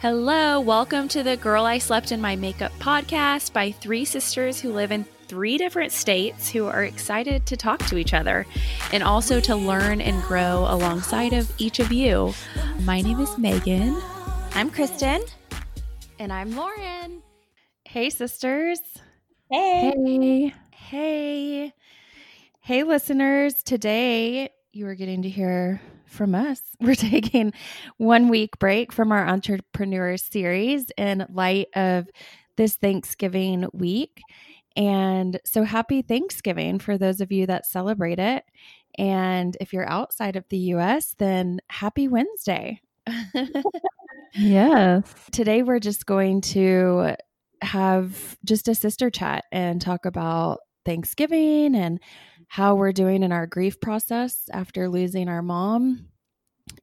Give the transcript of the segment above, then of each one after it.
Hello, welcome to the Girl I Slept in My Makeup podcast by three sisters who live in three different states who are excited to talk to each other and also to learn and grow alongside of each of you. My name is Megan. I'm Kristen. And I'm Lauren. Hey, sisters. Hey. Hey. Hey. Hey, listeners. Today you are getting to hear from us. We're taking one week break from our entrepreneur series in light of this Thanksgiving week. And so happy Thanksgiving for those of you that celebrate it. And if you're outside of the US, then happy Wednesday. yes. Today we're just going to have just a sister chat and talk about Thanksgiving and how we're doing in our grief process after losing our mom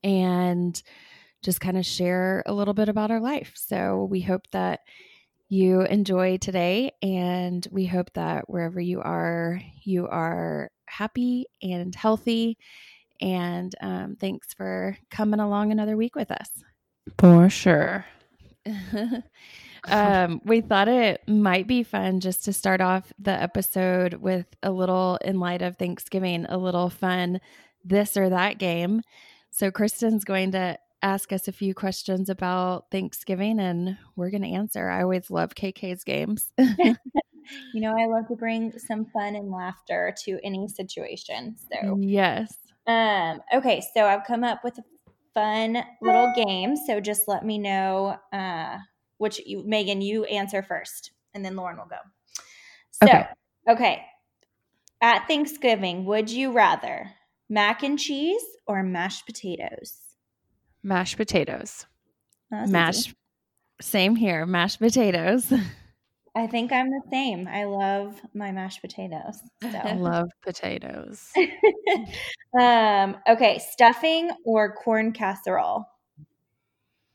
and just kind of share a little bit about our life. So we hope that you enjoy today and we hope that wherever you are, you are happy and healthy. And um, thanks for coming along another week with us. For sure. um, we thought it might be fun just to start off the episode with a little, in light of Thanksgiving, a little fun this or that game. So, Kristen's going to ask us a few questions about Thanksgiving and we're going to answer. I always love KK's games. you know, I love to bring some fun and laughter to any situation. So, yes. Um, okay, so I've come up with a fun little game. So just let me know uh which you Megan, you answer first, and then Lauren will go. So okay. okay. At Thanksgiving, would you rather mac and cheese or mashed potatoes? Mashed potatoes. Mashed same here, mashed potatoes. I think I'm the same. I love my mashed potatoes. So. I love potatoes. um, okay, stuffing or corn casserole?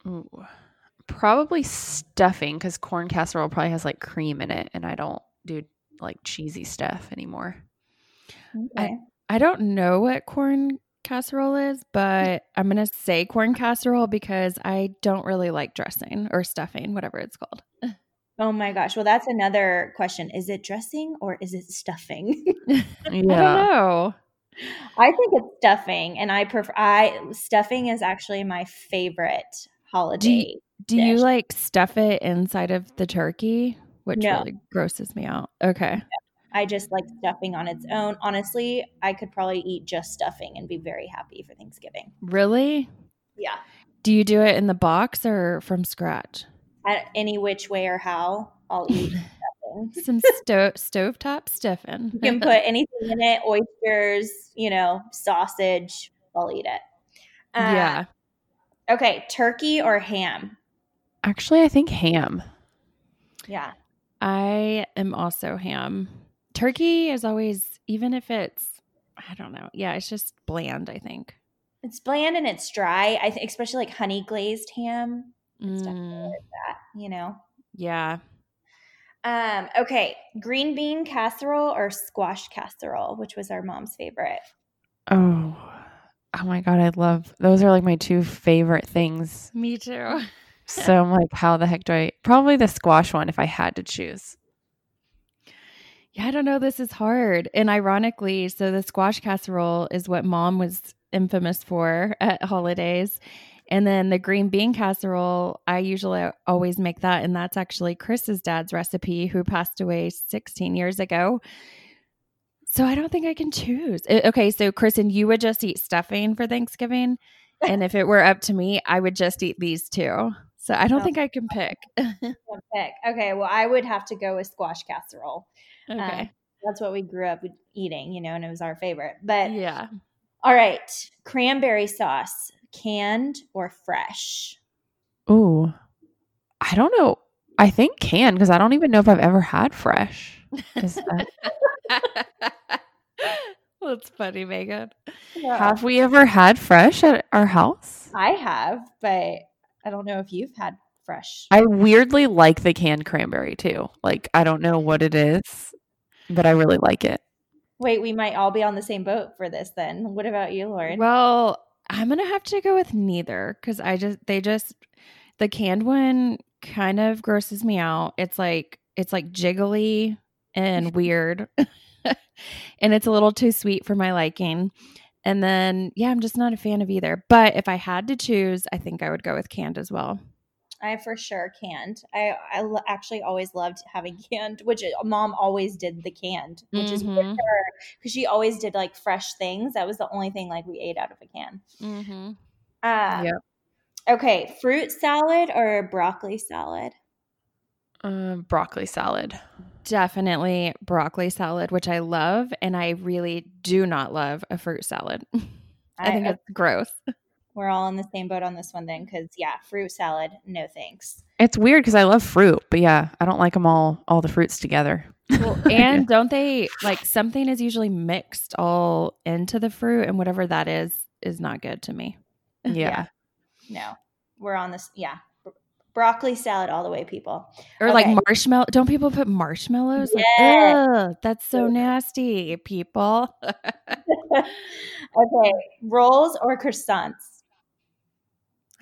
Ooh, probably stuffing because corn casserole probably has like cream in it, and I don't do like cheesy stuff anymore. Okay. I, I don't know what corn casserole is, but I'm going to say corn casserole because I don't really like dressing or stuffing, whatever it's called. Oh my gosh. Well, that's another question. Is it dressing or is it stuffing? yeah. I don't know. I think it's stuffing, and I prefer. I stuffing is actually my favorite holiday. Do you, do you like stuff it inside of the turkey, which no. really grosses me out? Okay. I just like stuffing on its own. Honestly, I could probably eat just stuffing and be very happy for Thanksgiving. Really? Yeah. Do you do it in the box or from scratch? at any which way or how, I'll eat stuffing. Some stove stovetop stuffing. You can put anything in it, oysters, you know, sausage. I'll eat it. Uh, yeah. Okay, turkey or ham? Actually, I think ham. Yeah. I am also ham. Turkey is always, even if it's, I don't know. Yeah, it's just bland, I think. It's bland and it's dry. I think, especially like honey glazed ham it's mm. like that, you know? Yeah. Um, okay. Green bean casserole or squash casserole, which was our mom's favorite. Oh. Oh my god, I love those are like my two favorite things. Me too. so I'm like, how the heck do I probably the squash one if I had to choose. Yeah, I don't know. This is hard. And ironically, so the squash casserole is what mom was infamous for at holidays. And then the green bean casserole, I usually always make that. And that's actually Chris's dad's recipe, who passed away 16 years ago. So I don't think I can choose. Okay, so Kristen, you would just eat stuffing for Thanksgiving. And if it were up to me, I would just eat these two. So I don't think I can pick. pick. Okay, well, I would have to go with squash casserole. Okay. Uh, that's what we grew up eating, you know, and it was our favorite. But yeah. All right. Cranberry sauce canned or fresh? Ooh, I don't know. I think canned because I don't even know if I've ever had fresh. That- That's funny, Megan. Yeah. Have we ever had fresh at our house? I have, but I don't know if you've had fresh. I weirdly like the canned cranberry too. Like I don't know what it is, but I really like it. Wait, we might all be on the same boat for this then. What about you, Lauren? Well, I'm gonna have to go with neither because I just they just The canned one kind of grosses me out. It's like it's like jiggly and weird. and it's a little too sweet for my liking. And then yeah, I'm just not a fan of either. But if I had to choose, I think I would go with canned as well. I for sure canned. I I l- actually always loved having canned, which uh, mom always did the canned, which is good Mhm. for her because she always did like fresh things. That was the only thing like we ate out of a can. Mm-hmm. Um, Yep. Okay, fruit salad or broccoli salad? Um, broccoli salad. Definitely broccoli salad, which I love, and I really do not love a fruit salad. I think it's gross. we're all in the same boat on this one then, because yeah, fruit salad, no thanks. It's weird because I love fruit, but yeah, I don't like them all all the fruits together. Well, and don't they like something is usually mixed all into the fruit, and whatever that is is not good to me. yeah. No, we're on this. Yeah, Bro- broccoli salad all the way, people. Or like marshmallow. Don't people put marshmallows? Like, that's so nasty, people. okay, rolls or croissants?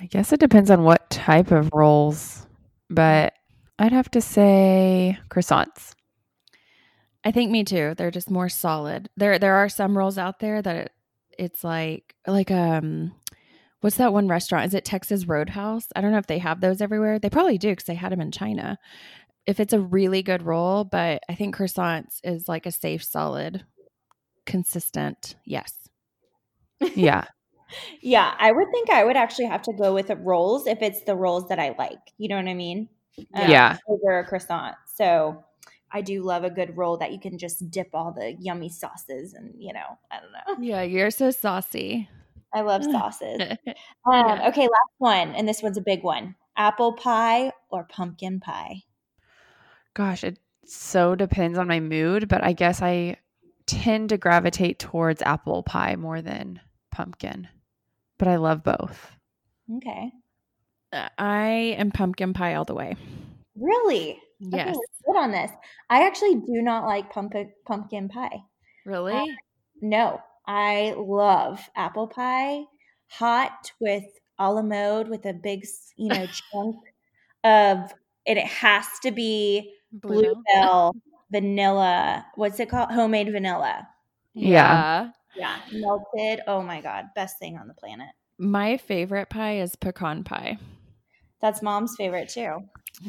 I guess it depends on what type of rolls, but I'd have to say croissants. I think me too. They're just more solid. There there are some rolls out there that it, it's like like um what's that one restaurant? Is it Texas Roadhouse? I don't know if they have those everywhere. They probably do cuz they had them in China. If it's a really good roll, but I think croissants is like a safe solid consistent. Yes. Yeah. Yeah, I would think I would actually have to go with rolls if it's the rolls that I like. You know what I mean? Um, Yeah. Over a croissant. So I do love a good roll that you can just dip all the yummy sauces and, you know, I don't know. Yeah, you're so saucy. I love sauces. Um, Yeah. Okay, last one. And this one's a big one apple pie or pumpkin pie? Gosh, it so depends on my mood, but I guess I tend to gravitate towards apple pie more than pumpkin. But I love both. Okay. I am pumpkin pie all the way. Really? Yes. let's good on this. I actually do not like pumpkin pumpkin pie. Really? No, I love apple pie, hot with a la mode with a big, you know, chunk of, and it has to be Blue Bell vanilla. What's it called? Homemade vanilla. Yeah. Yeah, melted. Oh my god, best thing on the planet. My favorite pie is pecan pie. That's mom's favorite too.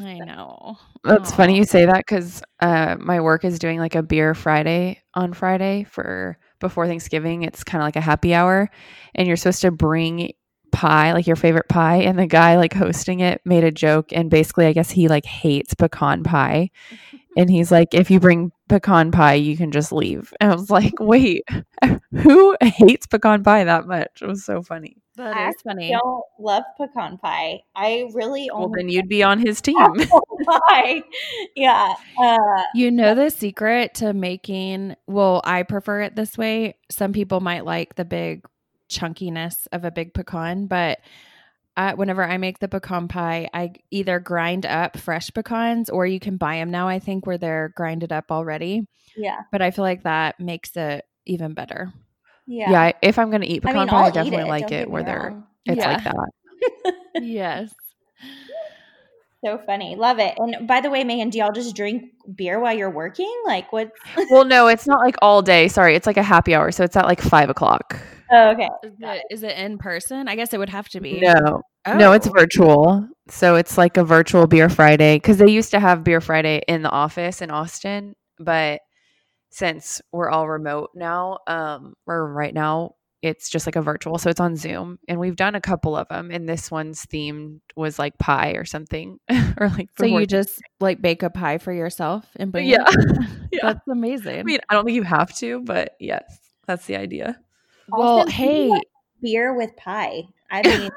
I know. That's Aw. funny you say that because uh, my work is doing like a beer Friday on Friday for before Thanksgiving. It's kind of like a happy hour, and you're supposed to bring pie, like your favorite pie. And the guy like hosting it made a joke, and basically, I guess he like hates pecan pie, and he's like, if you bring pecan pie, you can just leave. And I was like, wait, who hates pecan pie that much? It was so funny. That I is funny. Don't love pecan pie. I really only. Well, only then you'd be on his team. apple pie. Yeah. Uh, You know the secret to making, well, I prefer it this way. Some people might like the big chunkiness of a big pecan, but I, whenever I make the pecan pie, I either grind up fresh pecans or you can buy them now, I think, where they're grinded up already. yeah. But I feel like that makes it even better. Yeah. yeah. if I'm gonna eat I pecan mean, pie, I'll I definitely it, like don't it where me they're it's Yeah. like that. yes. So funny. Love it. And by the way, Megan, do y'all just drink beer while you're working? Like what? well, no, it's not like all day. Sorry, it's like a happy hour, so it's at like five o'clock. Oh, okay. Is it, is it in person? I guess it would have to be. No, no, it's Oh. virtual. So it's like a virtual beer Friday because they used to have beer Friday in the office in Austin, but since we're all remote now, um, or right now, it's just like a virtual. So it's on Zoom, and we've done a couple of them. And this one's themed was like pie or something, or like So you before- just like bake a pie for yourself and bring yeah, yeah. That's amazing. I mean, I don't think you have to, but yes, that's the idea. well, Also, hey, Beer with pie. I mean,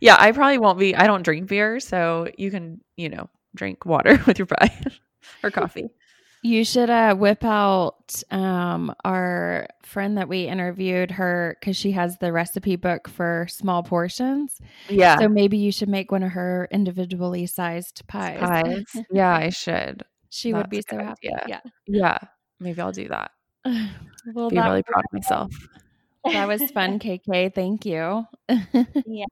Yeah, I probably won't be. I don't drink beer, so you can, you know, drink water with your pie or coffee. You should uh, whip out um, our friend that we interviewed her because she has the recipe book for small portions. Yeah, So maybe you should make one of her individually sized pies. pies. yeah, I should. she would be so happy. idea. Yeah, maybe I'll do that. Well, Be that, really proud of myself. that was fun, KK. Thank you. yeah.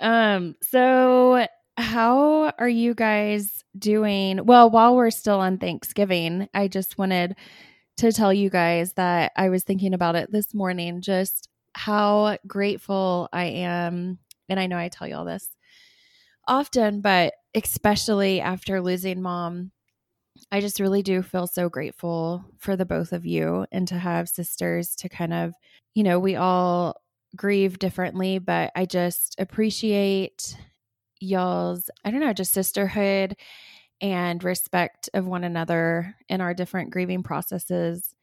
Um, so how are you guys doing? Well, while we're still on Thanksgiving, I just wanted to tell you guys that I was thinking about it this morning, just how grateful I am. And I know I tell you all this often, but especially after losing mom, I just really do feel so grateful for the both of you and to have sisters to kind of, you know, we all grieve differently, but I just appreciate y'all's, I don't know, just sisterhood and respect of one another in our different grieving processes.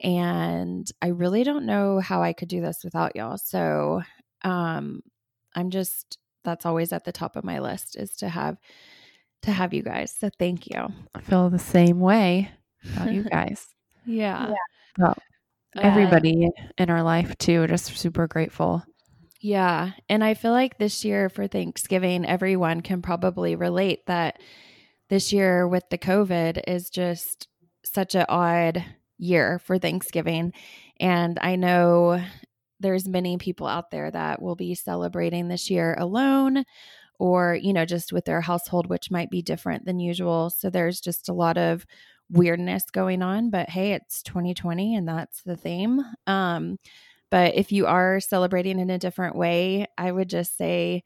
And I really don't know how I could do this without y'all. So um, I'm just, that's always at the top of my list is to have to have you guys. So thank you. I feel the same way about you guys. yeah. yeah. Well, uh, everybody in our life too. Just super grateful. Yeah. And I feel like this year for Thanksgiving, everyone can probably relate that this year with the COVID is just such an odd year for Thanksgiving. And I know there's many people out there that will be celebrating this year alone or, you know, just with their household, which might be different than usual. So there's just a lot of weirdness going on. But hey, it's 2020 and that's the theme. Um, but if you are celebrating in a different way, I would just say,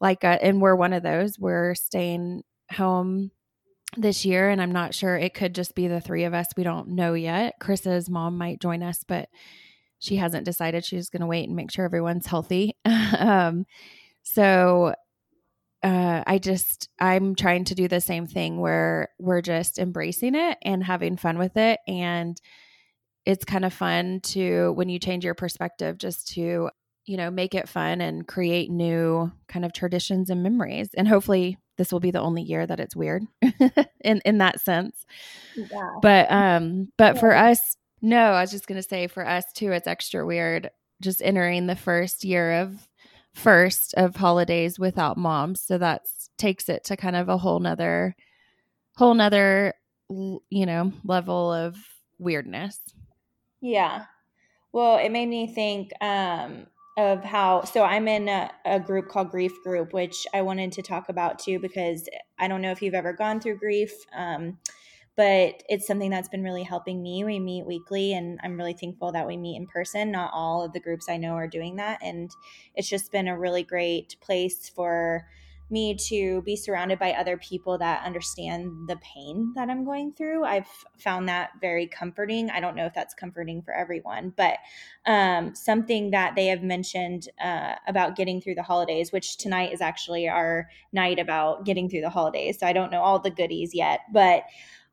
like, uh, and we're one of those, we're staying home this year. And I'm not sure it could just be the three of us. We don't know yet. Chris's mom might join us, but she hasn't decided. She's going to wait and make sure everyone's healthy. um, so uh, I just I'm trying to do the same thing where we're just embracing it and having fun with it and it's kind of fun to when you change your perspective just to you know make it fun and create new kind of traditions and memories and hopefully this will be the only year that it's weird in in that sense yeah. but um but yeah. for us no i was just going to say for us too it's extra weird just entering the first year of first of holidays without mom. So that takes it to kind of a whole nother, whole nother, you know, level of weirdness. Yeah. Well, it made me think um, of how, so I'm in a, a group called Grief Group, which I wanted to talk about too, because I don't know if you've ever gone through grief. Um, but it's something that's been really helping me. We meet weekly, and I'm really thankful that we meet in person. Not all of the groups I know are doing that, and it's just been a really great place for me to be surrounded by other people that understand the pain that I'm going through. I've found that very comforting. I don't know if that's comforting for everyone, but um, something that they have mentioned uh, about getting through the holidays, which tonight is actually our night about getting through the holidays. So I don't know all the goodies yet, but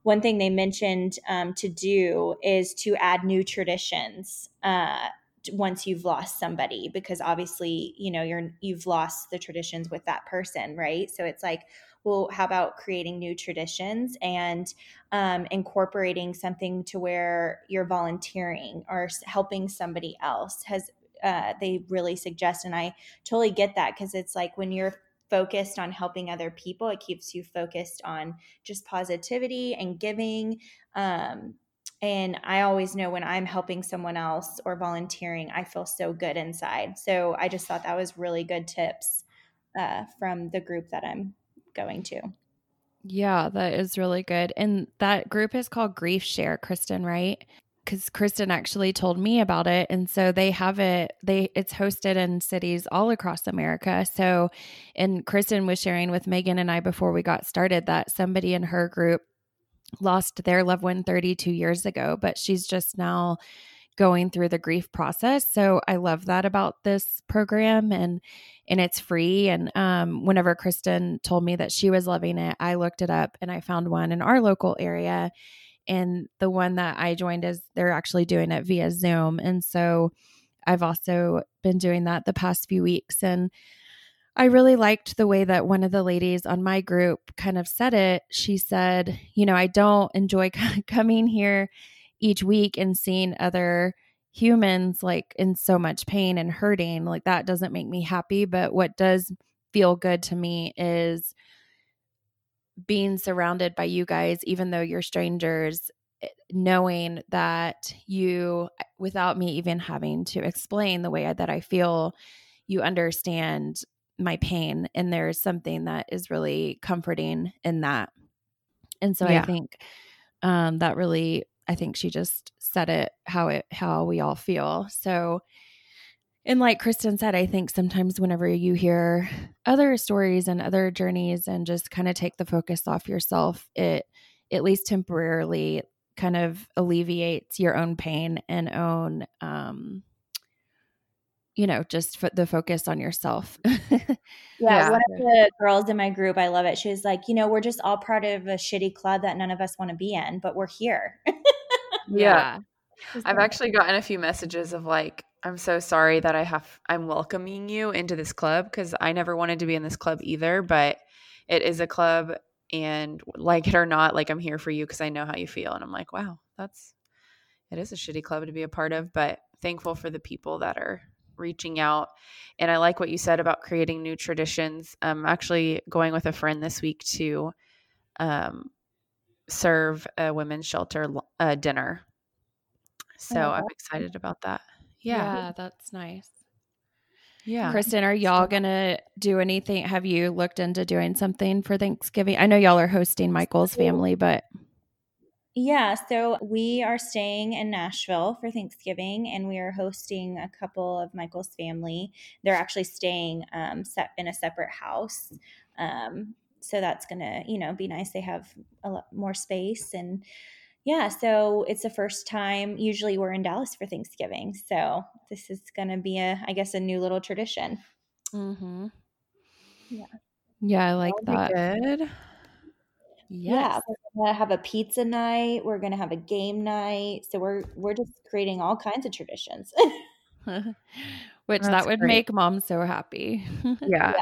one thing they mentioned um, to do is to add new traditions uh, once you've lost somebody because obviously you know you're you've lost the traditions with that person right so it's like well how about creating new traditions and um, incorporating something to where you're volunteering or helping somebody else has uh, they really suggest and i totally get that because it's like when you're focused on helping other people. It keeps you focused on just positivity and giving. Um, and I always know when I'm helping someone else or volunteering, I feel so good inside. So I just thought that was really good tips uh, from the group that I'm going to. Yeah, that is really good. And that group is called Grief Share, Kristen, right? because Kristen actually told me about it. And so they have it, they it's hosted in cities all across America. So and Kristen was sharing with Megan and I before we got started that somebody in her group lost their loved one 32 years ago, but she's just now going through the grief process. So I love that about this program and and it's free and um whenever Kristen told me that she was loving it, I looked it up and I found one in our local area and the one that I joined is they're actually doing it via Zoom. And so I've also been doing that the past few weeks. And I really liked the way that one of the ladies on my group kind of said it. She said, You know, I don't enjoy coming here each week and seeing other humans like in so much pain and hurting. Like that doesn't make me happy. But what does feel good to me is being surrounded by you guys, even though you're strangers, eh, knowing that you, eh, without me even having to explain the way that I feel, you understand my pain and there's something that is really comforting in that and so Yeah. i think um that really i think she just said it how it how we all feel so and like kristen said i think sometimes whenever you hear other stories and other journeys and just kind of take the focus off yourself it at least temporarily kind of alleviates your own pain and own um you know just f- the focus on yourself Yeah, Yeah. one of the girls in my group, I love it. She's like, you know, we're just all part of a shitty club that none of us want to be in, but we're here. Yeah. I've actually gotten a few messages of like, I'm so sorry that I have, I'm welcoming you into this club because I never wanted to be in this club either, but it is a club and like it or not, like I'm here for you because I know how you feel. And I'm like, wow, that's, it is a shitty club to be a part of, but thankful for the people that are reaching out. And I like what you said about creating new traditions. I'm actually going with a friend this week to um, serve a women's shelter uh, dinner. So Oh, I'm excited about that. Yeah. yeah that's nice Yeah. kristen are y'all gonna do anything have you looked into doing something for thanksgiving i know y'all are hosting michael's family but Yeah, so we are staying in Nashville for Thanksgiving, and we are hosting a couple of Michael's family. They're actually staying um, set in a separate house, um, so that's gonna, you know, be nice. They have a lot more space, and yeah, so it's the first time. Usually, we're in Dallas for Thanksgiving, so this is gonna be a, I guess, a new little tradition. mm-hmm. Yeah. yeah i like That'll that be good. Yeah, we're gonna have a pizza night. We're gonna have a game night. So we're we're just creating all kinds of traditions. which That's that would great. make mom so happy Yeah.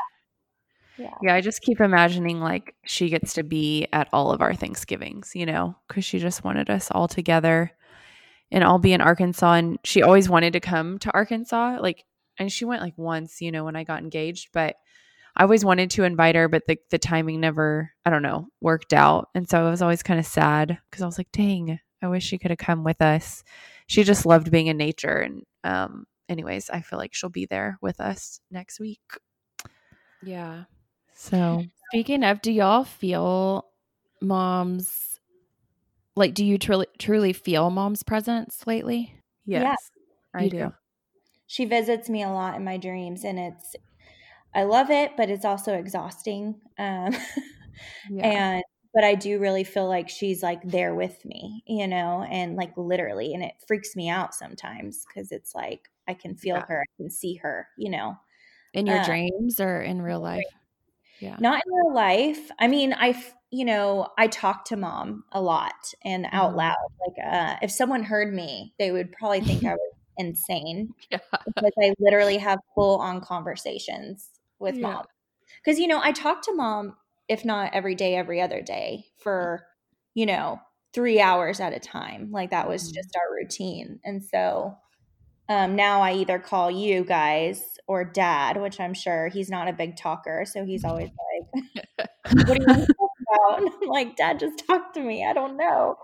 Yeah. Yeah. I just keep imagining like she gets to be at all of our Thanksgivings, you know, because she just wanted us all together and I'll be in Arkansas. And she always wanted to come to Arkansas. Like, and she went like once, you know, when I got engaged, but I always wanted to invite her, but the, the timing never, I don't know, worked out. And so I was always kind of sad because I was like, dang, I wish she could have come with us. She just loved being in nature. And, um, anyways, I feel like she'll be there with us next week. yeah So Speaking of, do y'all feel mom's like do you truly truly feel mom's presence lately? Yes, Yeah. I do. do. she visits me a lot in my dreams and it's I love it, but it's also exhausting. Um Yeah. and but I do really feel like she's like there with me, you know, and like literally and it freaks me out sometimes cuz it's like I can feel Yeah. her, I can see her, you know. in your uh, dreams or in real life? Yeah. Not in real life. I mean, I, you know, I talk to mom a lot and out Mhm. loud. Like, uh, if someone heard me, they would probably think I was insane Yeah. because I literally have full on conversations with Yeah. mom. Because, you know, I talk to mom, if not every day, every other day for, you know, three hours at a time. Like, that was Mhm. just our routine. And so, um, now I either call you guys or dad, which I'm sure he's not a big talker. So he's always like, what do you want to talk about? And I'm like, dad, just talk to me. I don't know.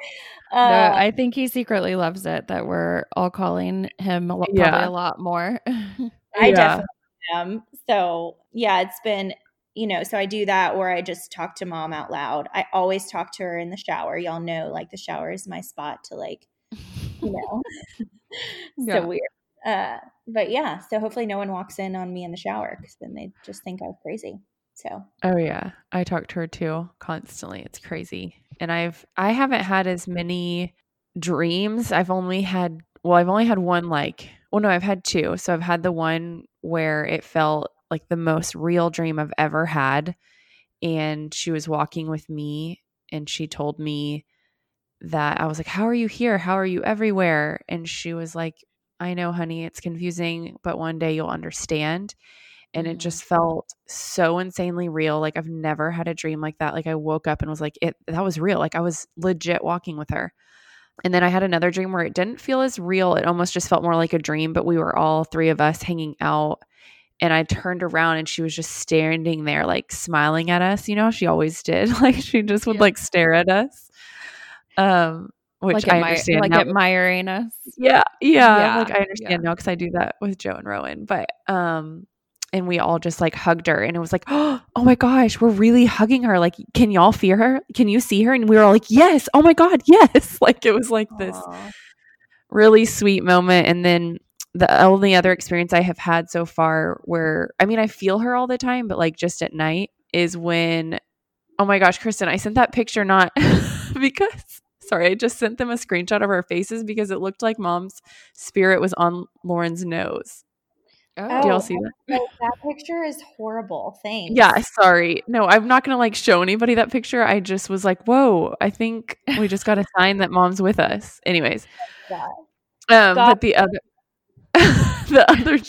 No, Uh, I think he secretly loves it that we're all calling him a lo- probably a lot more. I Yeah. definitely am. So yeah, it's been, you know, so I do that or I just talk to mom out loud. I always talk to her in the shower. Y'all know like the shower is my spot to like, you know, Yeah. so weird. Uh, but yeah, so hopefully no one walks in on me in the shower because then they just think I'm crazy. So Oh yeah, I talk to her too constantly. It's crazy. And I've I haven't had as many dreams. I've only had well, I've only had one like well no, I've had two. So I've had the one where it felt like the most real dream I've ever had and she was walking with me and she told me that I was like, "How are you here? How are you everywhere?" And she was like, "I know, honey, it's confusing, but one day you'll understand." and it Mhm. just felt so insanely real like i've never had a dream like that like i woke up and was like it that was real like i was legit walking with her and then i had another dream where it didn't feel as real it almost just felt more like a dream but we were all three of us hanging out and i turned around and she was just standing there like smiling at us you know she always did like she just would Yeah. like stare at us um which like, i understand like now. admiring us. yeah yeah Yeah, like i understand yeah. now because i do that with joe and rowan but um and we all just like hugged her and it was like oh my gosh we're really hugging her like can y'all feel her? Can you see her? And we were all like yes oh my god yes. Like it was like this Aw. really sweet moment and then the only other experience i have had so far where i mean i feel her all the time but like just at night is when oh my gosh kristen i sent that picture not because sorry i just sent them a screenshot of our faces because it looked like mom's spirit was on lauren's nose Oh. do y'all see that that picture is horrible. Thanks. Yeah, sorry. No, I'm not gonna like show anybody that picture. I just was like, whoa, I think we just got a sign that mom's with us. Anyways. Yeah. Um, God- but the other the other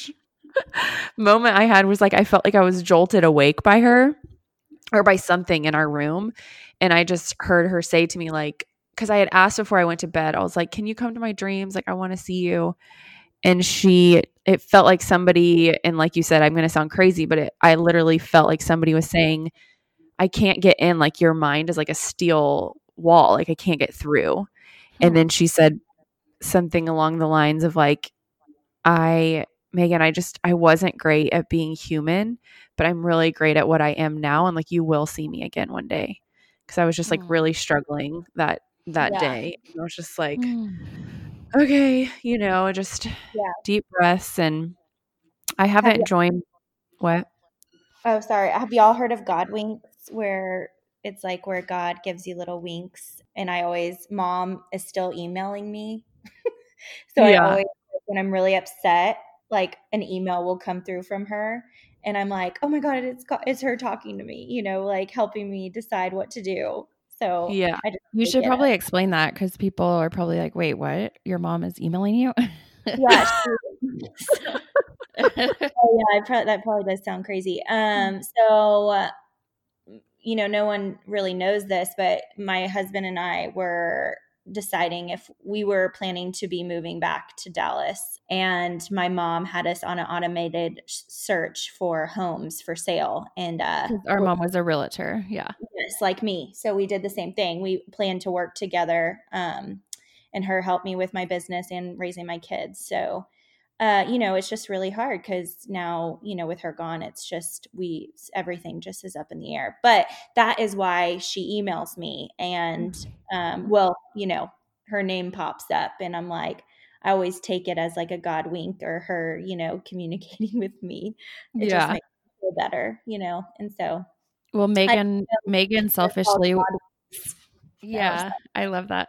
moment I had was like I felt like I was jolted awake by her or by something in our room. And I just heard her say to me, like, because I had asked before I went to bed, I was like, Can you come to my dreams? Like, I want to see you. And she, it felt like somebody, and like you said, I'm going to sound crazy, but it, I literally felt like somebody was saying, I can't get in. Like, your mind is like a steel wall. Like, I can't get through. And then she said something along the lines of, like, I, Megan, I just, I wasn't great at being human, but I'm really great at what I am now. And like, you will see me again one day. Cause I was just like Mm. really struggling that, that Yeah. day. And I was just like, Mm. Okay, you know, just deep breaths. And I haven't you- joined what? Oh, sorry. Have y'all heard of God winks where it's like where God gives you little winks? And I always, mom is still emailing me. so Yeah. I always, when I'm really upset, like an email will come through from her. And I'm like, oh my God, it's, it's her talking to me, you know, like helping me decide what to do. So Yeah. You should get it. probably explain that because people are probably like, wait, what? Your mom is emailing you? Yeah. Oh yeah, I pro- that probably does sound crazy. Um, so uh, you know, no one really knows this, but my husband and I were deciding if we were planning to be moving back to Dallas, and my mom had us on an automated search for homes for sale, and uh, Our mom was a realtor. Yeah. Yes, like me. So we did the same thing. We planned to work together, um, and her helped me with my business and raising my kids. So, uh, you know, it's just really hard because now, you know, with her gone, it's just we everything just is up in the air. But that is why she emails me, and um, well, you know, her name pops up, and I'm like. I always take it as like a God wink or her, you know, communicating with me. It just Yeah. makes me feel better, you know. And so Well, Megan, Megan selfishly, yeah, I love that.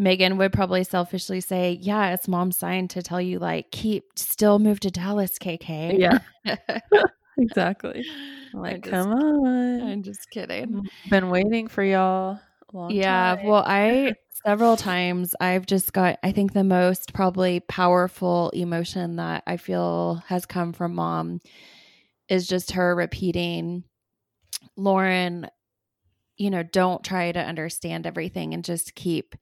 Megan would probably selfishly say, "Yeah, it's mom's sign to tell you like keep still move to Dallas, KK." Yeah. Exactly. I'm Like, just- come on. I'm just kidding. Mm, been waiting for y'all. a long Yeah, time. well, I several times I've just got I think the most probably powerful emotion that I feel has come from mom is just her repeating Lauren, you know, don't try to understand everything and just keep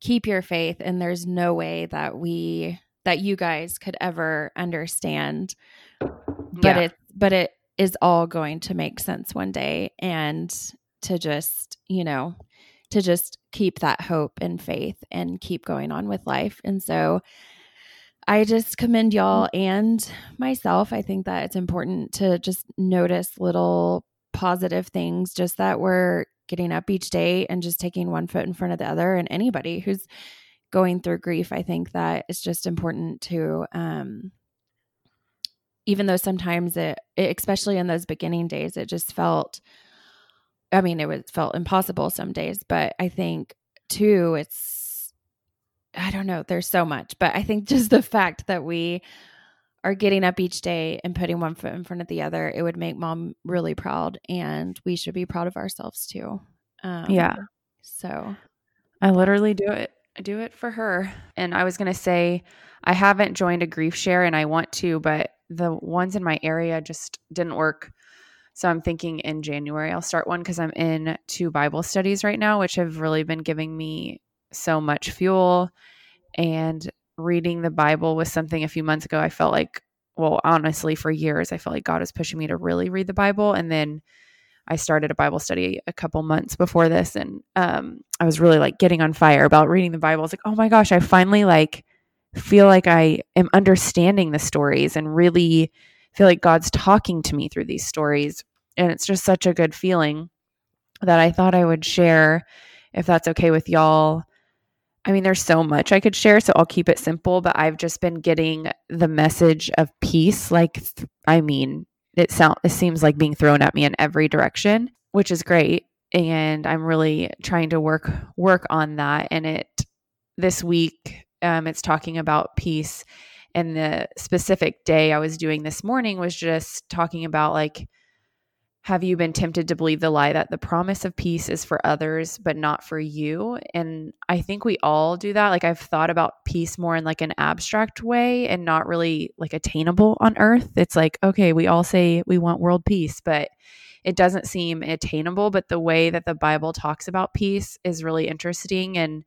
keep your faith and there's no way that we that you guys could ever understand. But Yeah. it but it is all going to make sense one day and to just you know to just keep that hope and faith and keep going on with life. And so i just commend y'all and myself. I think that it's important to just notice little positive things just that we're getting up each day and just taking one foot in front of the other and anybody who's going through grief i think that it's just important to um even though sometimes it, it especially in those beginning days it just felt i mean it was felt impossible some days but i think too it's i don't know there's so much but i think just the fact that we are getting up each day and putting one foot in front of the other it would make mom really proud and we should be proud of ourselves too um, Yeah. so I literally do it. I do it for her. And I was going to say, I haven't joined a grief share and I want to, but the ones in my area just didn't work. So I'm thinking in January I'll start one because I'm in two Bible studies right now, which have really been giving me so much fuel. And reading the Bible was something a few months ago I felt like, well, honestly, for years, I felt like God was pushing me to really read the Bible. And then I started a Bible study a couple months before this, and um, I was really like getting on fire about reading the Bible. It's like, oh my gosh, I finally like feel like I am understanding the stories and really feel like God's talking to me through these stories. And it's just such a good feeling that I thought I would share if that's okay with y'all. I mean, there's so much I could share, so I'll keep it simple, but I've just been getting the message of peace. Like, th- I mean, it sound it seems like being thrown at me in every direction, which is great. And I'm really trying to work work on that. And it this week, um, it's talking about peace. And the specific day I was doing this morning was just talking about like have you been tempted to believe the lie that the promise of peace is for others but not for you? And I think we all do that. Like I've thought about peace more in like an abstract way and not really like attainable on earth. It's like, okay, we all say we want world peace, but it doesn't seem attainable, but the way that the Bible talks about peace is really interesting and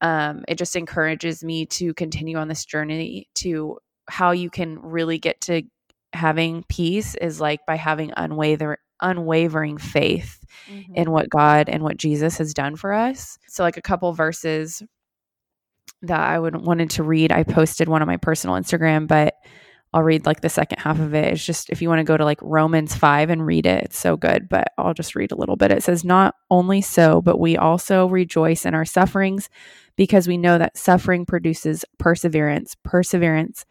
um, it just encourages me to continue on this journey to how you can really get to having peace is like by having unwavering unwavering faith mm-hmm. in what God and what Jesus has done for us. So like a couple verses that I would wanted to read. I posted one on my personal Instagram, but I'll read like the second half of it. It's just if you want to go to like Romans 5 and read it, it's so good, but I'll just read a little bit. It says, Not only so, but we also rejoice in our sufferings because we know that suffering produces perseverance, perseverance,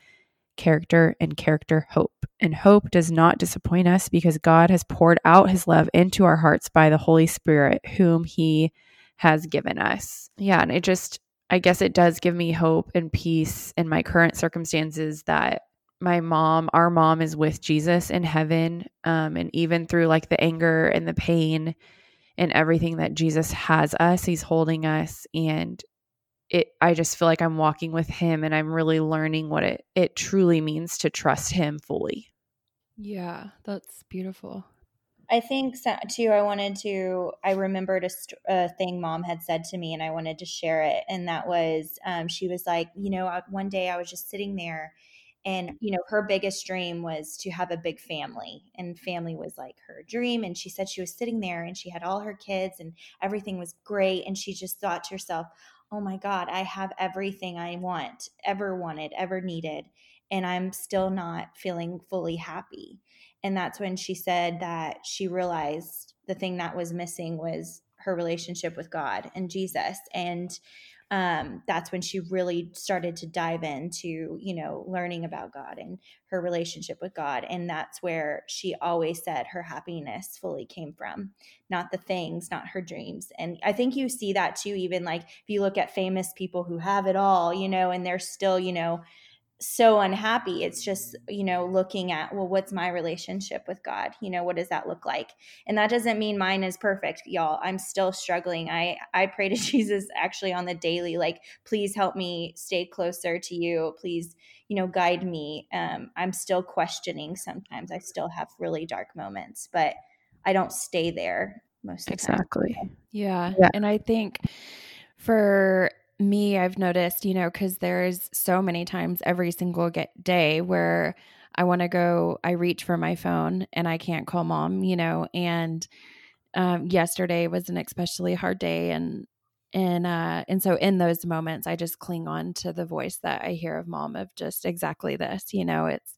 character, and character, hope. And hope does not disappoint us because God has poured out his love into our hearts by the Holy Spirit, whom he has given us. Yeah, and it just, I guess it does give me hope and peace in my current circumstances that my mom, our mom is with Jesus in heaven. Um, and even through like the anger and the pain and everything that Jesus has us, he's holding us. And it I just feel like I'm walking with him and I'm really learning what it it truly means to trust him fully. Yeah, that's beautiful. I think too. I wanted to. I remembered a, a, thing mom had said to me, and I wanted to share it. And that was, um, she was like, you know, one day I was just sitting there, and you know, her biggest dream was to have a big family, and family was like her dream. And she said she was sitting there, and she had all her kids, and everything was great, and she just thought to herself, oh my God, I have everything I want, ever wanted, ever needed, and I'm still not feeling fully happy. And that's when she said that she realized the thing that was missing was her relationship with God and Jesus. And um, that's when she really started to dive into, you know, learning about God and her relationship with God. And that's where she always said her happiness fully came from, not the things, not her dreams. And I think you see that too, even like if you look at famous people who have it all, you know, and they're still, you know, so unhappy. It's just you know looking at well what's my relationship with god? You know what does that look like? And that doesn't mean mine is perfect y'all. I'm still struggling. I i pray to jesus actually on the daily like please help me stay closer to you. Please you know guide me. Um i'm still questioning sometimes. I still have really dark moments but i don't stay there most exactly. Yeah. yeah. And i think for me, I've noticed, you know, because there's so many times every single get day where I want to go, I reach for my phone and I can't call mom, you know, and um, yesterday was an especially hard day and and uh and so in those moments I just cling on to the voice that I hear of mom of just exactly this, you know, it's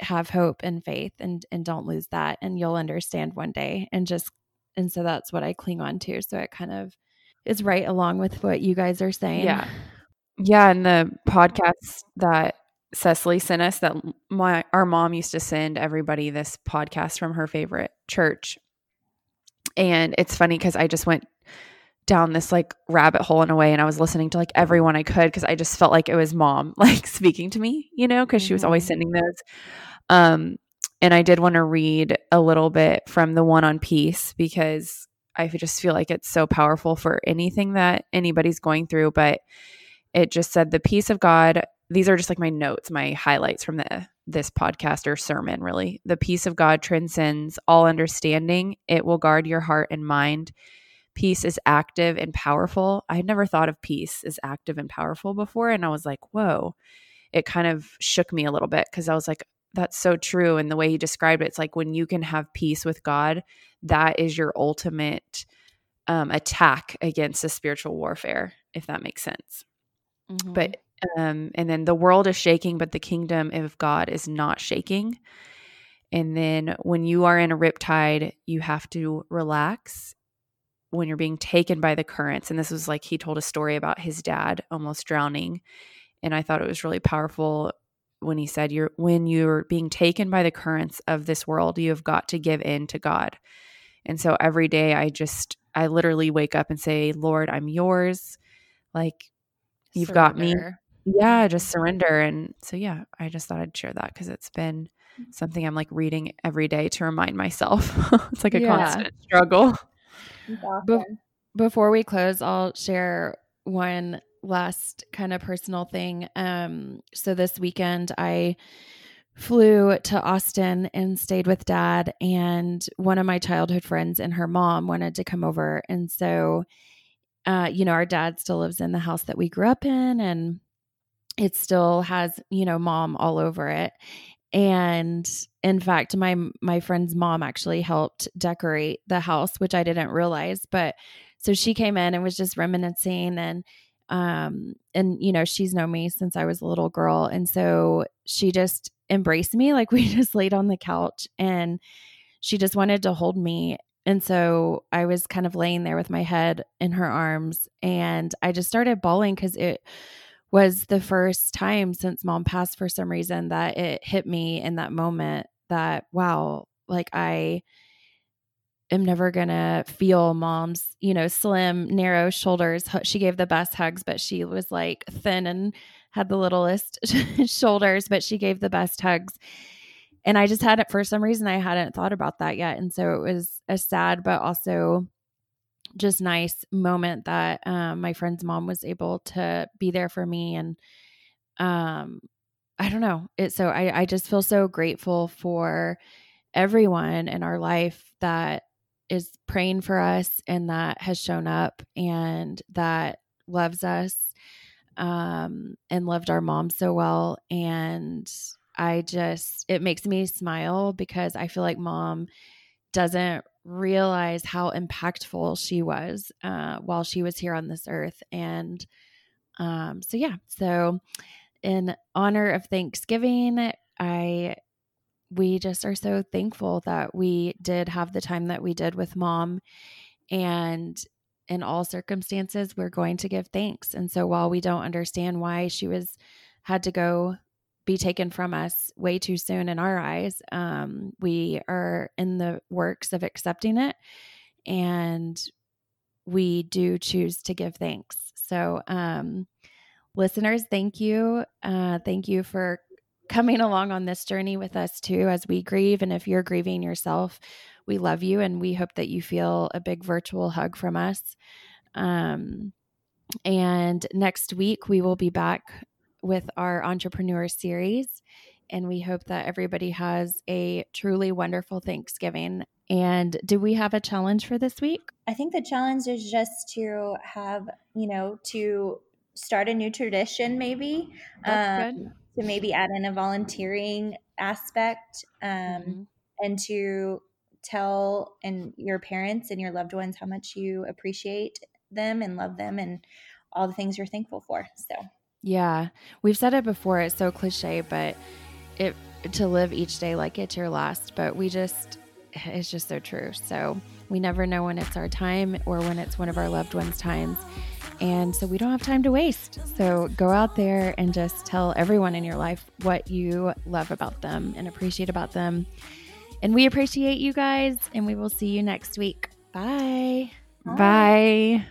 have hope and faith and and don't lose that and you'll understand one day and just and so that's what I cling on to. So it kind of is right along with what you guys are saying. Yeah. Yeah. And the podcast that Cecily sent us that my our mom used to send everybody this podcast from her favorite church. And it's funny because I just went down this like rabbit hole in a way and I was listening to like everyone I could because I just felt like it was mom like speaking to me, you know, because mm-hmm. she was always mm-hmm. sending those. Um and I did want to read a little bit from the one on peace because I just feel like it's so powerful for anything that anybody's going through. But it just said the peace of God. These are just like my notes, my highlights from the this podcast or sermon. Really, the peace of God transcends all understanding. It will guard your heart and mind. Peace is active and powerful. I had never thought of peace as active and powerful before, and I was like, whoa. It kind of shook me a little bit because I was like, that's so true. And the way he described it, it's like when you can have peace with God, that is your ultimate um, attack against the spiritual warfare, if that makes sense. Mm-hmm. But Um, and then the world is shaking, but the kingdom of God is not shaking. And then when you are in a riptide, you have to relax when you're being taken by the currents. And this was like he told a story about his dad almost drowning. And I thought it was really powerful when he said you're when you're being taken by the currents of this world, you have got to give in to God. And so every day I just I literally wake up and say, "Lord, I'm yours." Like you've surrender. got me. Yeah, just surrender. And so yeah, I just thought I'd share that cuz it's been something I'm like reading every day to remind myself. it's like a yeah. constant struggle. Be- before we close, I'll share one last kind of personal thing. Um, so this weekend, I flew to Austin and stayed with dad, and one of my childhood friends and her mom wanted to come over. And so, uh, you know, our dad still lives in the house that we grew up in, and it still has, you know, mom all over it and in fact my my friend's mom actually helped decorate the house which i didn't realize but so she came in and was just reminiscing and um and you know she's known me since i was a little girl and so she just embraced me like we just laid on the couch and she just wanted to hold me and so i was kind of laying there with my head in her arms and i just started bawling because it was the first time since mom passed for some reason that it hit me in that moment that wow like i am never gonna feel mom's you know slim narrow shoulders. She gave the best hugs but she was like thin and had the littlest shoulders but she gave the best hugs. And i just hadn't for some reason i hadn't thought about that yet. And so it was a sad but also just nice moment that um, my friend's mom was able to be there for me. And um i don't know. It so i i just feel so grateful for everyone in our life that is praying for us and that has shown up and that loves us um and loved our mom so well. And i just it makes me smile because i feel like mom doesn't realize how impactful she was uh, while she was here on this earth. And um, so, yeah, so in honor of Thanksgiving, I we just are so thankful that we did have the time that we did with mom. And in all circumstances we're going to give thanks and so while we don't understand why she was had to go be taken from us way too soon in our eyes. Um, we are in the works of accepting it, and we do choose to give thanks. So, um, listeners, thank you. Uh, thank you for coming along on this journey with us too as we grieve. And if you're grieving yourself, we love you and we hope that you feel a big virtual hug from us. Um, and next week, we will be back with our entrepreneur series. And we hope that everybody has a truly wonderful Thanksgiving. And do we have a challenge for this week? I think the challenge is just to have, you know, to start a new tradition, maybe. Um, to maybe add in a volunteering aspect um, mm-hmm. and to tell and your parents and your loved ones how much you appreciate them and love them and all the things you're thankful for. So yeah. We've said it before. It's so cliche, but it to live each day like it's your last, but we just it's just so true. So we never know when it's our time or when it's one of our loved ones' times. And so we don't have time to waste. So go out there and just tell everyone in your life what you love about them and appreciate about them. And we appreciate you guys, and we will see you next week. Bye. Bye. Bye.